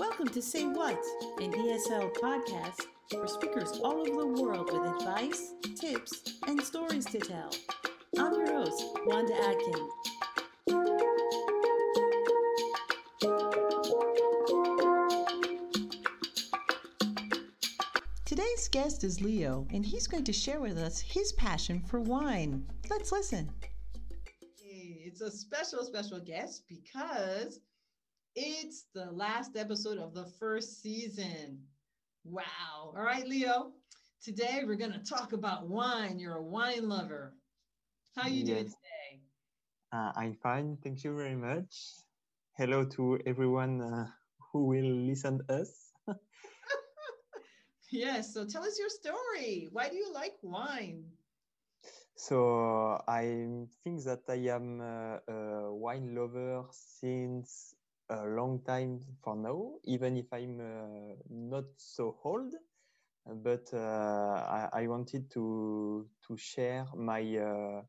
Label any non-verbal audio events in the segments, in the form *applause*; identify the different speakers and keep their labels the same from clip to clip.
Speaker 1: Welcome to Say What, an ESL podcast for speakers all over the world with advice, tips, and stories to tell. I'm your host, Wanda Atkin. Today's guest is Leo, and he's going to share with us his passion for wine. Let's listen.
Speaker 2: It's a special, special guest because it's the last episode of the first season. Wow. All right, Leo. Today we're going to talk about wine. You're a wine lover. How you doing
Speaker 3: Yes.
Speaker 2: today?
Speaker 3: Uh, I'm fine. Thank you very much. Hello to everyone uh, who will listen us. *laughs*
Speaker 2: Yes. So tell us your story. Why do you like wine?
Speaker 3: So I think that I am uh, a wine lover since a long time for now, even if I'm uh, not so old. But uh, I, I wanted to to share my uh,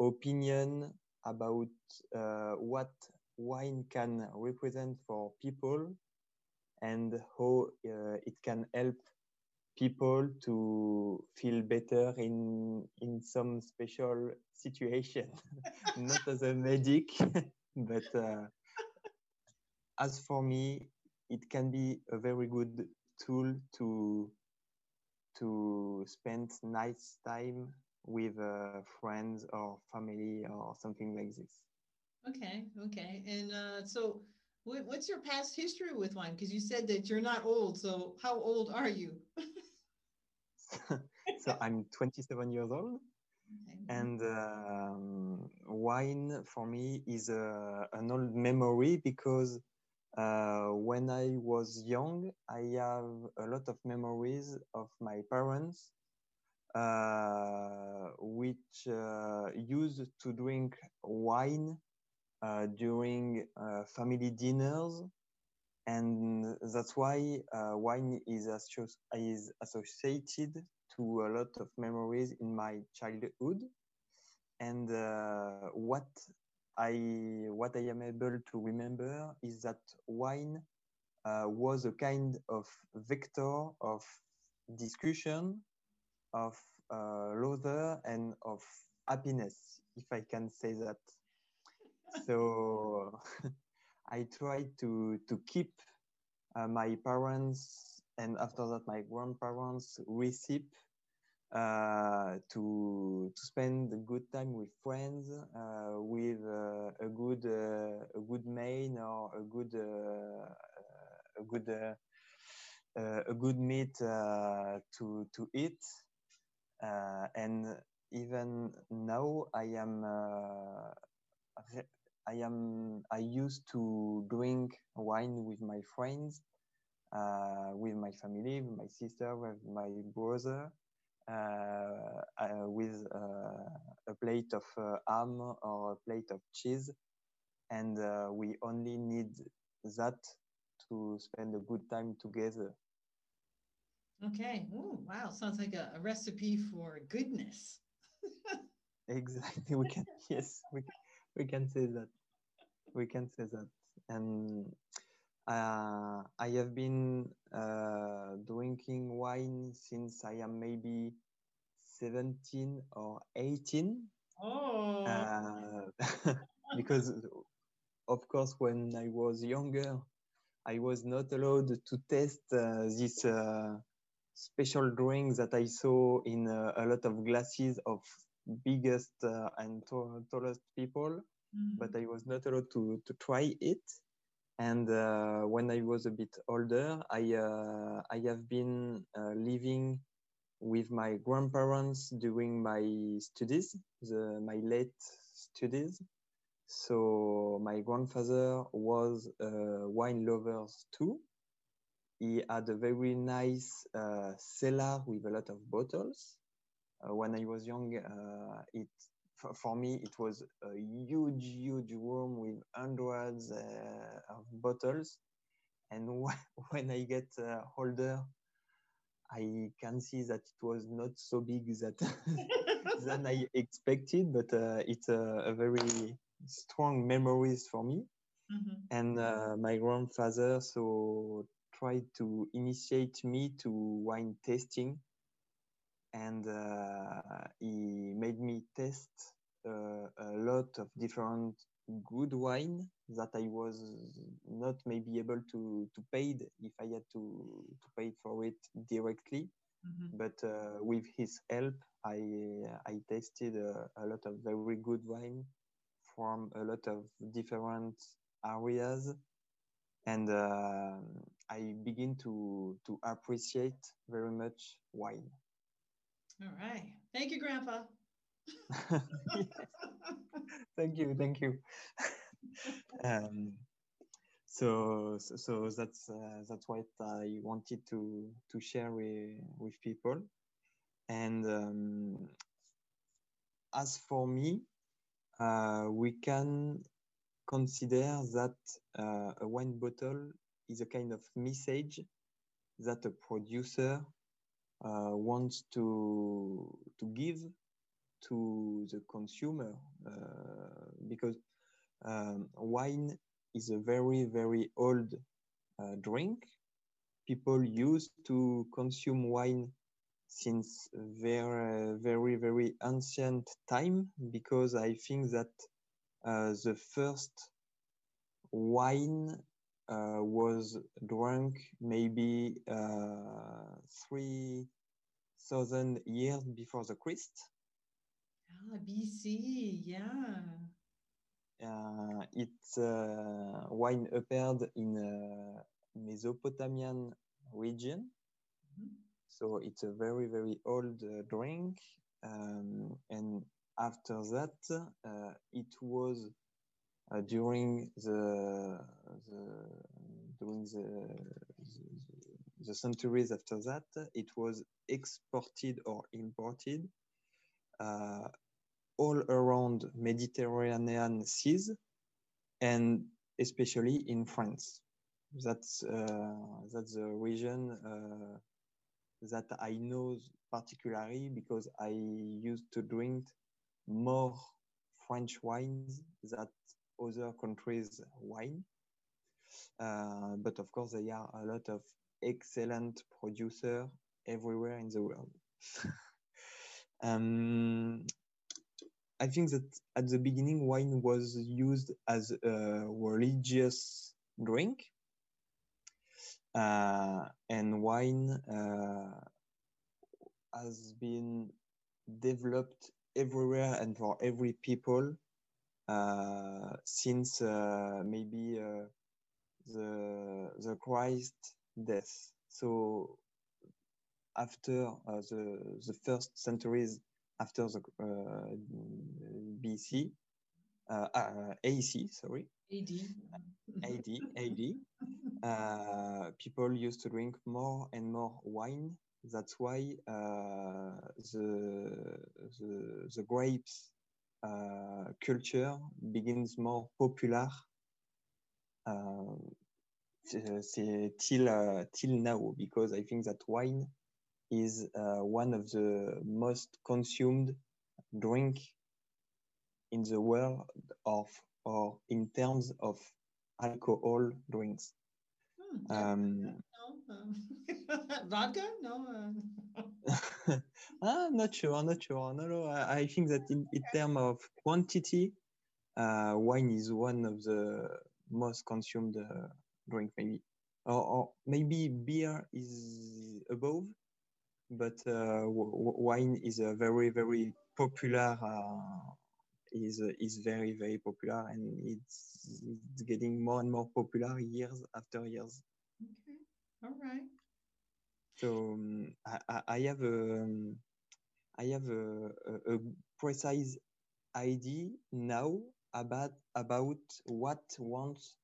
Speaker 3: opinion about uh, what wine can represent for people and how uh, it can help people to feel better in in some special situation *laughs* not as a medic *laughs* but uh, as for me it can be a very good tool to to spend nice time with uh, friends or family or something like this
Speaker 2: Okay. Okay. And uh, so what, what's your past history with wine? Because you said that you're not old. So how old are you? *laughs*
Speaker 3: so i'm 27 years old
Speaker 2: Okay.
Speaker 3: and um, wine for me is a, an old memory because uh, when I was young, I have a lot of memories of my parents, uh, which uh, used to drink wine uh, during uh, family dinners. And that's why uh, wine is, associ- is associated to a lot of memories in my childhood. And what I what I am able to remember is that wine uh, was a kind of vector of discussion, of uh, laughter, and of happiness, if I can say that. So *laughs* I tried to to keep uh, my parents and after that my grandparents recipe uh, to to spend a good time with friends, uh, with uh, a good uh, a good main or a good uh, a good uh, a good meat to to eat, and even now I am I am I used to drink wine with my friends, with my family, with my sister, with my brother with uh, a plate of uh, ham or a plate of cheese, and uh, we only need that to spend a good time together.
Speaker 2: Okay. Oh, wow. Sounds like a, a recipe for goodness. *laughs*
Speaker 3: Exactly, we can yes, we we can say that. We can say that, and uh, I have been uh, drinking wine since I am maybe 17 or 18
Speaker 2: Oh,
Speaker 3: uh, *laughs* because of course when i was younger i was not allowed to test uh, this uh, special drink that i saw in uh, a lot of glasses of biggest uh, and tallest people
Speaker 2: mm,
Speaker 3: but i was not allowed to, to try it and uh, when i was a bit older i uh, i have been uh, living with my grandparents during my studies, the, my late studies. So my grandfather was a wine lover too. He had a very nice uh, cellar with a lot of bottles. Uh, when I was young, uh, it for, for me it was a huge, huge room with hundreds uh, of bottles. And *laughs* when I get uh, older, I can see that it was not so big that *laughs* than I expected, but uh, it's a, a very strong memories for me. mm-hmm. and uh, my grandfather so tried to initiate me to wine tasting, and uh, he made me test uh, a lot of different good wine that I was not maybe able to to pay if I had to to pay for it directly. Mm-hmm. But uh, with his help, I I tasted a, a, lot of very good wine from a lot of different areas, and uh, I begin to to appreciate very much wine.
Speaker 2: All right, thank you, Grandpa. *laughs*
Speaker 3: thank you, thank you. *laughs* um, so, so, so that's uh, that's what I wanted to to share with with people. And um, as for me, uh, we can consider that uh, a wine bottle is a kind of message that a producer uh, wants to to give to the consumer uh, because um, wine is a very very old uh, drink. People used to consume wine since very very very ancient time because i think that uh, the first wine uh, was drunk maybe uh, 3000 years before the christ
Speaker 2: Ah, BC, yeah.
Speaker 3: Uh, it's uh, wine appeared in uh, Mesopotamian region. Mm -hmm. So it's a very, very old uh, drink. Um, and after that, uh, it was uh, during the, the during the, the, the centuries after that, it was exported or imported uh, all around Mediterranean seas and especially in France. That's uh, that's the region uh, that I know particularly because I used to drink more French wines than other countries' wine. Uh, but of course, there are a lot of excellent producers everywhere in the world. *laughs* um, I think that at the beginning, wine was used as a religious drink. Uh, and wine uh, has been developed everywhere and for every people uh, since uh, maybe uh, the the Christ death. So after uh, the the first centuries after the uh, BC, uh, uh, AC, sorry.
Speaker 2: AD.
Speaker 3: AD, AD. people used to drink more and more wine. That's why the, the, the grapes culture begins more popular uh, till uh, till now because I think that wine is uh, one of the most consumed drink in the world of or in terms of alcohol drinks.
Speaker 2: Hmm, um, no, *laughs* vodka? No.
Speaker 3: Uh... *laughs* ah, not sure, not sure. No, no. I, I think that in, in terms of quantity, uh, wine is one of the most consumed uh, drink, maybe, or, or maybe beer is above, but uh, wine is a very very popular uh, is is very very popular and it's, it's getting more and more popular years after years.
Speaker 2: Okay. All right.
Speaker 3: So um, I, I have a um, I have a, a, a precise idea now about about what wants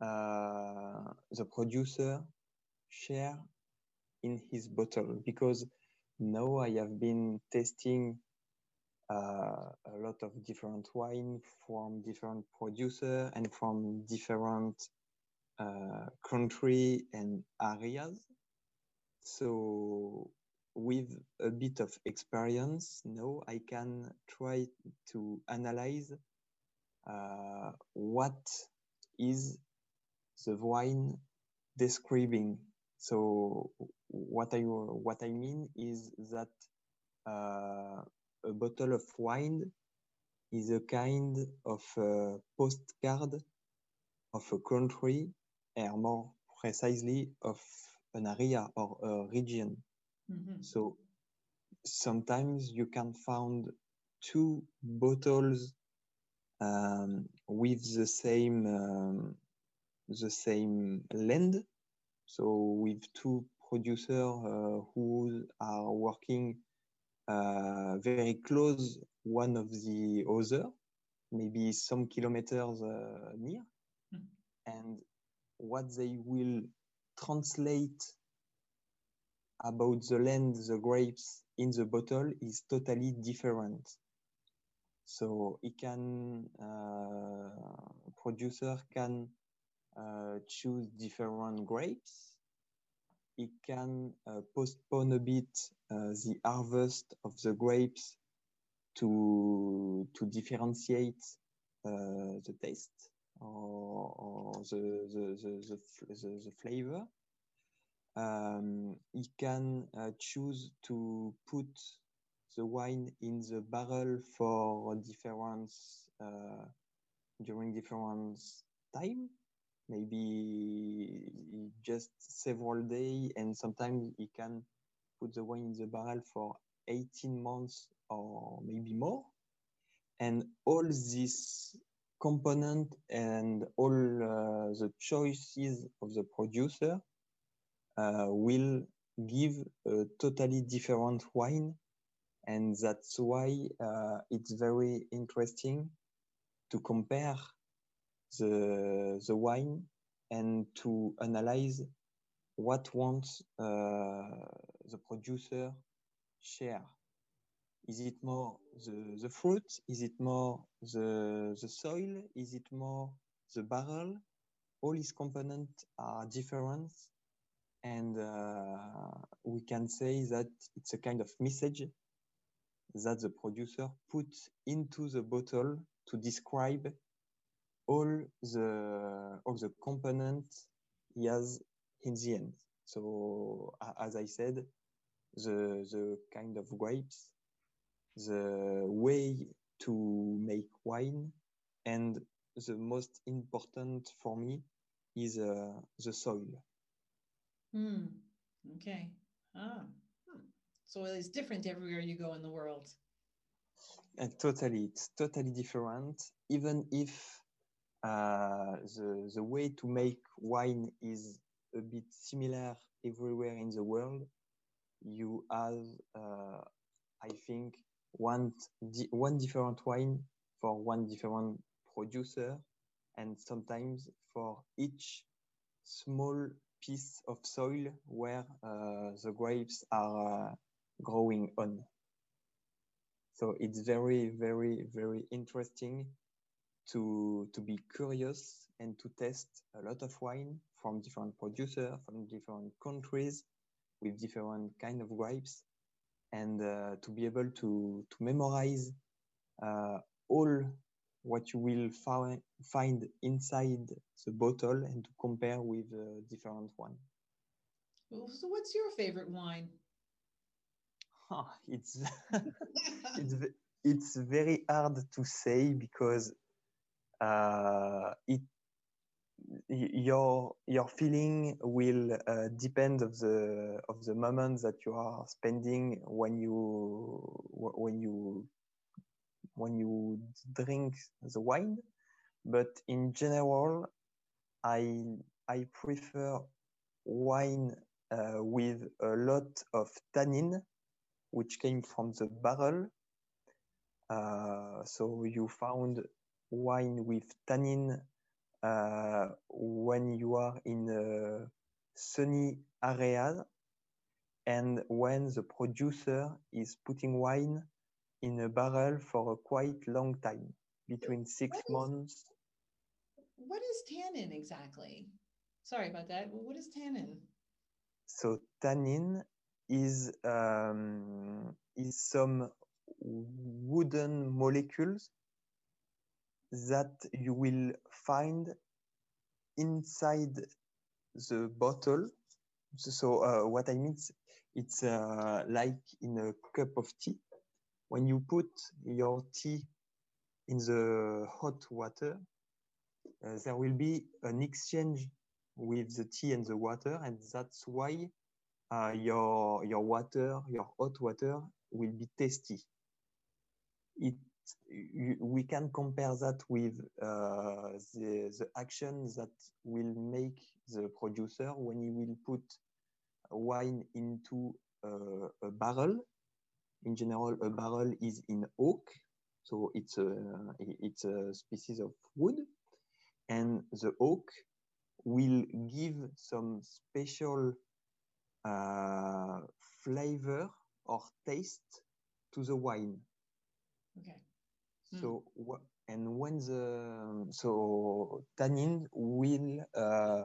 Speaker 3: uh, the producer share in his bottle because now I have been testing uh, a lot of different wine from different producer and from different uh, country and areas. So with a bit of experience now I can try to analyze uh, what is the wine describing. So what I what I mean is that uh, a bottle of wine is a kind of a postcard of a country, or more precisely of an area or a region.
Speaker 2: Mhm.
Speaker 3: So sometimes you can find two bottles um, with the same um, the same land. So with two producers uh, who are working uh, very close one of the other, maybe some kilometers uh, near,
Speaker 2: Hmm.
Speaker 3: and what they will translate about the land, the grapes in the bottle is totally different. So it can uh, producer can uh, choose different grapes. It can uh, postpone a bit uh, the harvest of the grapes to to differentiate uh, the taste or, or the, the, the, the, the flavor. Um, he can uh, choose to put the wine in the barrel for different uh, during different time maybe just several days and sometimes he can put the wine in the barrel for 18 months or maybe more. And all these component and all uh, the choices of the producer uh, will give a totally different wine. And that's why uh, it's very interesting to compare the the wine and to analyze what wants uh, the producer share. Is it more the, the fruit? Is it more the the soil? Is it more the barrel? All these components are different, and uh, we can say that it's a kind of message that the producer put into the bottle to describe all the all the components he has in the end. So as I said, the the kind of grapes, the way to make wine, and the most important for me is uh, the soil.
Speaker 2: Hmm. Okay. Ah. Hmm. So it's different everywhere you go in the world.
Speaker 3: And totally, it's totally different. Even if uh, the the way to make wine is a bit similar everywhere in the world, you have, uh, I think, one di- one different wine for one different producer, and sometimes for each small piece of soil where uh, the grapes are uh, growing on. So it's very, very, very interesting to to be curious and to test a lot of wine from different producers from different countries with different kind of grapes and uh, to be able to to memorize uh, all what you will find find inside the bottle and to compare with uh, different one
Speaker 2: So what's your favorite wine?
Speaker 3: Huh, *laughs* it's *laughs* it's it's very hard to say because it your your feeling will uh, depend of the of the moment that you are spending when you when you when you drink the wine. But in general i i prefer wine uh, with a lot of tannin which came from the barrel. Uh, so you found wine with tannin uh, when you are in a sunny area and when the producer is putting wine in a barrel for a quite long time, between six
Speaker 2: What is-
Speaker 3: months.
Speaker 2: What is tannin exactly? Sorry about that. What is tannin?
Speaker 3: So tannin is um, is some wooden molecules that you will find inside the bottle. So uh, what I mean, it's uh, like in a cup of tea. When you put your tea in the hot water, uh, there will be an exchange with the tea and the water, and that's why uh, your your water, your hot water, will be tasty. It we can compare that with uh, the the action that will make the producer when he will put wine into a barrel. In general, a barrel is in oak, so it's a it's a species of wood, and the oak will give some special uh, flavor or taste to the wine.
Speaker 2: Okay.
Speaker 3: So mm. and when the so tannin will uh,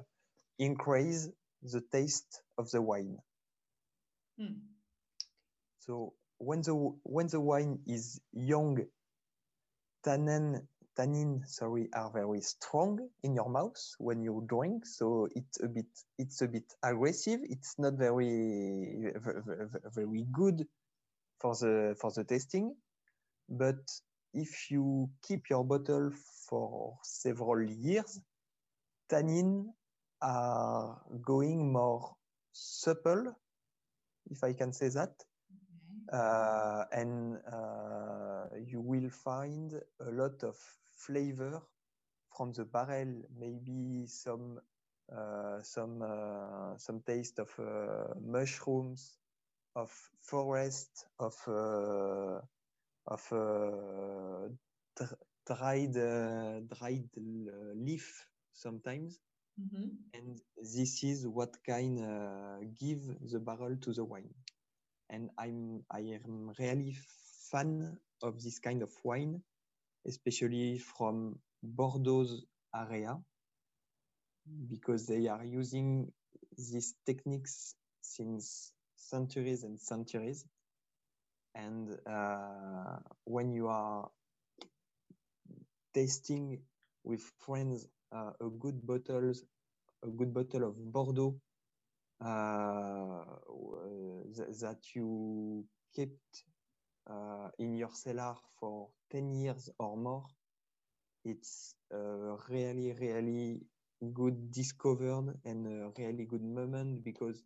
Speaker 3: increase the taste of the wine.
Speaker 2: Mm.
Speaker 3: So when the when the wine is young, tannin tannin sorry are very strong in your mouth when you drink. So it's a bit it's a bit aggressive. It's not very very, very good for the for the tasting, but if you keep your bottle for several years, tannin are going more supple, if I can say that. Uh, and uh, you will find a lot of flavor from the barrel, maybe some uh, some uh, some taste of uh, mushrooms, of forest, of uh, of dried dried leaf sometimes
Speaker 2: Mm-hmm.
Speaker 3: And this is what kind uh, give the barrel to the wine. And I'm I am really fan of this kind of wine, especially from Bordeaux's area, because they are using these techniques since centuries and centuries. And uh, when you are tasting with friends uh, a good bottles, a good bottle of Bordeaux uh, that you kept uh, in your cellar for 10 years or more, it's really, really good discovered and a really good moment because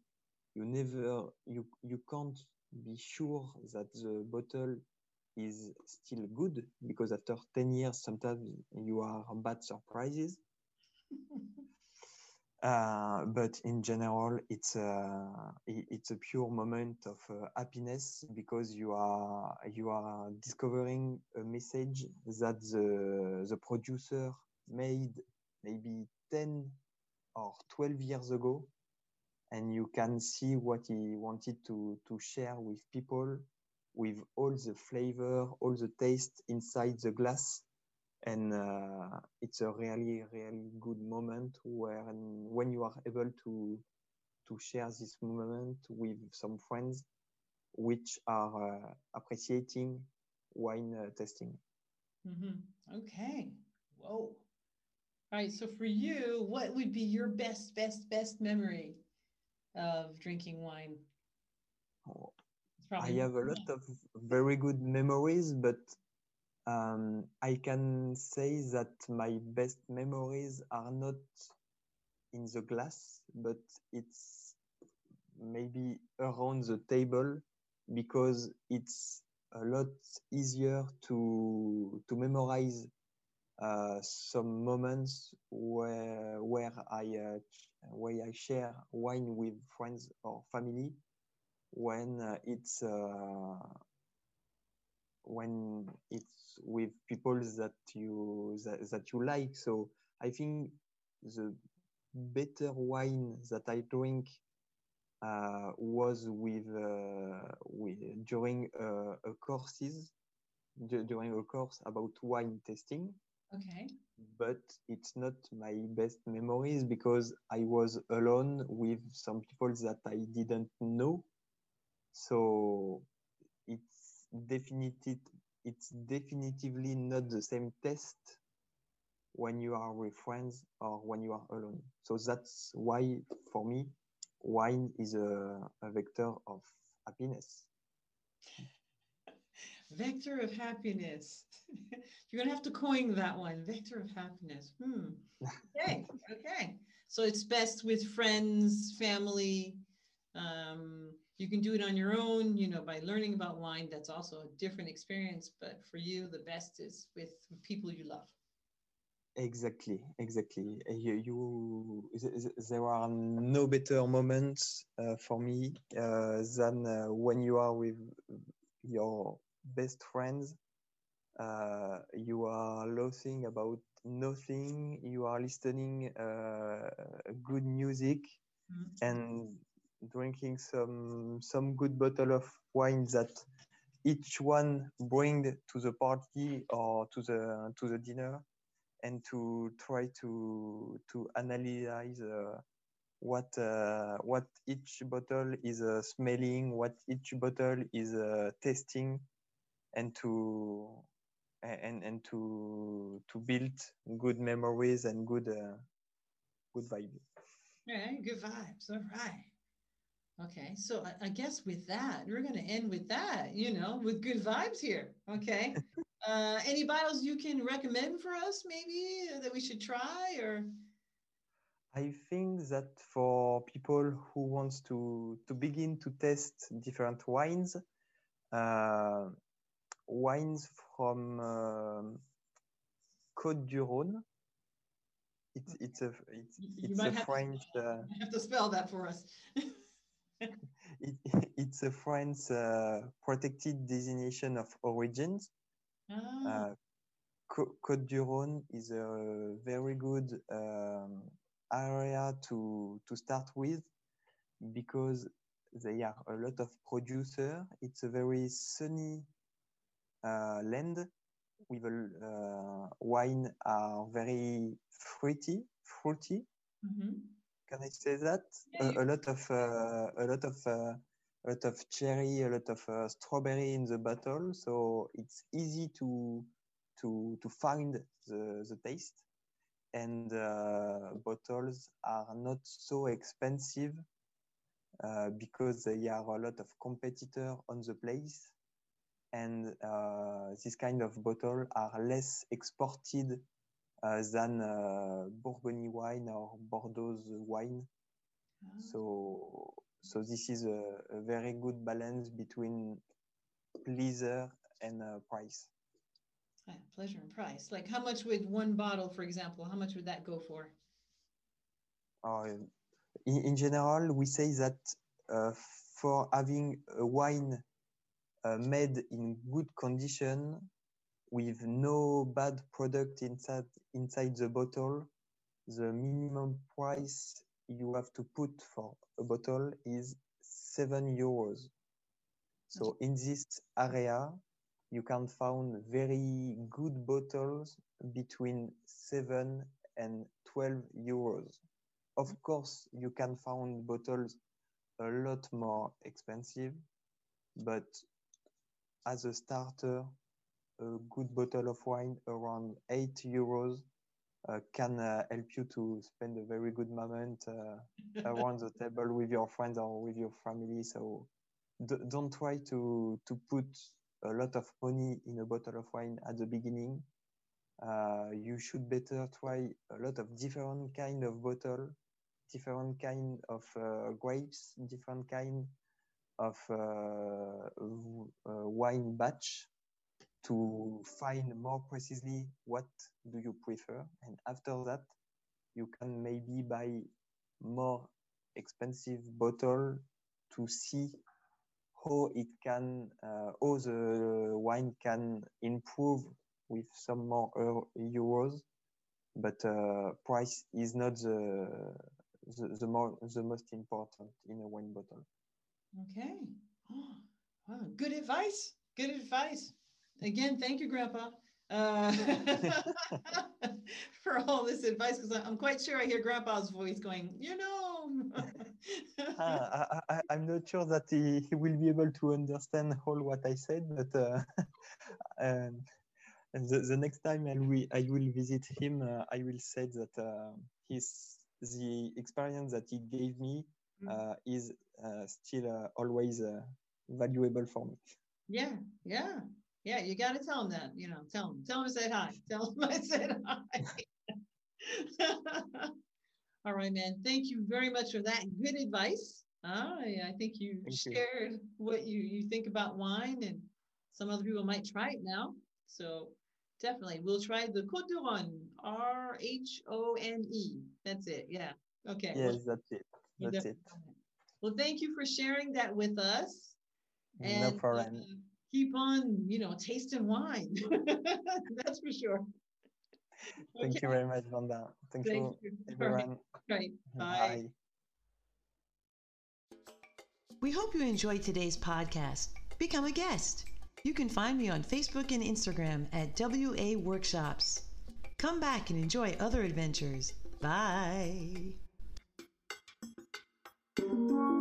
Speaker 3: you never, you, you can't be sure that the bottle is still good because after 10 years, sometimes you are bad surprises. *laughs* Uh, but in general, it's a it's a pure moment of uh, happiness because you are you are discovering a message that the the producer made maybe ten or twelve years ago, and you can see what he wanted to to share with people, with all the flavor, all the taste inside the glass. And uh, it's a really really good moment when when you are able to to share this moment with some friends which are uh, appreciating wine uh, tasting.
Speaker 2: Mm-hmm. okay. Whoa all right. So for you what would be your best best best memory of drinking wine.
Speaker 3: Oh, i have a lot of very good memories but um, I can say that my best memories are not in the glass, but it's maybe around the table because it's a lot easier to to memorize uh, some moments where where I uh, where I share wine with friends or family when uh, it's uh, when it's with people that you that, that you like. So i think the better wine that i drink uh, was with, uh, with during uh, a courses during a course about wine tasting
Speaker 2: okay
Speaker 3: but it's not my best memories because i was alone with some people that i didn't know so it's definitive it's definitively not the same test when you are with friends or when you are alone. So that's why, for me, wine is a, a vector of happiness.
Speaker 2: Vector of happiness. *laughs* You're going to have to coin that one. Vector of happiness. Hmm. Okay. okay. So it's best with friends, family. Um, you can do it on your own, you know, by learning about wine. That's also a different experience. But for you, the best is with people you love.
Speaker 3: Exactly, exactly. You, you there are no better moments uh, for me uh, than uh, when you are with your best friends. Uh, you are laughing about nothing. You are listening uh, good music mm-hmm. and drinking some some good bottle of wine that each one bring to the party or to the to the dinner and to try to to analyze uh, what uh, what each bottle is uh, smelling, what each bottle is uh, tasting, and to and and to to build good memories and good uh, good vibes.
Speaker 2: Yeah, good vibes. All right. Okay, so I, I guess with that, we're going to end with that. You know, with good vibes here. Okay. *laughs* Uh, any bottles you can recommend for us, maybe that we should try, or?
Speaker 3: I think that for people who wants to to begin to test different wines, uh, wines from uh, Côte du Rhône. It's it's a it's, it's a French. *laughs*
Speaker 2: To, uh, have to spell that for us. *laughs*
Speaker 3: it, it's a French uh, protected designation of origins. Ah. Uh, Côte du Rhône is a very good um, area to to start with because they are a lot of producer. It's a very sunny land with a uh, wine are very fruity, fruity. Mm-hmm. Can I say that? Yeah, a, a, lot of uh, a lot of uh, a lot of cherry, a lot of uh, strawberry in the bottle, so it's easy to to to find the the taste. And uh, bottles are not so expensive uh, because there are a lot of competitors on the place, and uh, this kind of bottle are less exported uh, than uh, Bourgogne wine or Bordeaux wine. Oh. So so this is a, a very good balance between pleasure and uh, price.
Speaker 2: Yeah, pleasure and price. Like how much would one bottle, for example, how much would that go for?
Speaker 3: Uh, in, in general, we say that uh, for having a wine uh, made in good condition with no bad product inside inside the bottle, the minimum price you have to put for a bottle is seven euros. So in this area, you can find very good bottles between seven and 12 euros. Of course, you can find bottles a lot more expensive, but as a starter, a good bottle of wine around 8 euros uh, can uh, help you to spend a very good moment uh, *laughs* around the table with your friends or with your family. So don't try to to put a lot of money in a bottle of wine at the beginning. Uh, you should better try a lot of different kind of bottle, different kind of uh, grapes, different kind of uh, wine batch to find more precisely what do you prefer. And after that you can maybe buy more expensive bottle to see how it can uh, how the wine can improve with some more euros. But uh, price is not the, the the, more the most important in a wine bottle
Speaker 2: okay oh, *gasps* wow. good advice good advice again, thank you, Grandpa, uh, *laughs* for all this advice because I'm quite sure I hear Grandpa's voice going, you know.
Speaker 3: uh, *laughs* I, am not sure that he, he will be able to understand all what I said, but uh, *laughs* um, And the, the next time I will, I will visit him, uh, I will say that uh, his the experience that he gave me
Speaker 2: Mm.
Speaker 3: uh, is uh, still uh, always uh, valuable for me.
Speaker 2: Yeah, yeah, yeah. You got to tell them that. You know, tell them, tell them I said hi. *laughs* Tell them I said hi. *laughs* All right, man. Thank you very much for that good advice. I, I think you
Speaker 3: Thank you.
Speaker 2: shared what you you think about wine, and some other people might try it now. So definitely, we'll try the Côte du Rhône. R H O N E. That's it. Yeah. Okay.
Speaker 3: Yes, that's it.
Speaker 2: We'll
Speaker 3: That's it.
Speaker 2: definitely. Well, thank you for sharing that with us.
Speaker 3: No
Speaker 2: And
Speaker 3: problem.
Speaker 2: uh, keep on, you know, tasting wine. *laughs* That's for sure.
Speaker 3: Thank you very much, Vanda. Thank,
Speaker 2: Thank
Speaker 3: you,
Speaker 2: you. All right.
Speaker 3: everyone.
Speaker 2: Right. Bye.
Speaker 3: Bye.
Speaker 1: We hope you enjoyed today's podcast. Become a guest. You can find me on Facebook and Instagram at WA Workshops. Come back and enjoy other adventures. Bye. Thank you.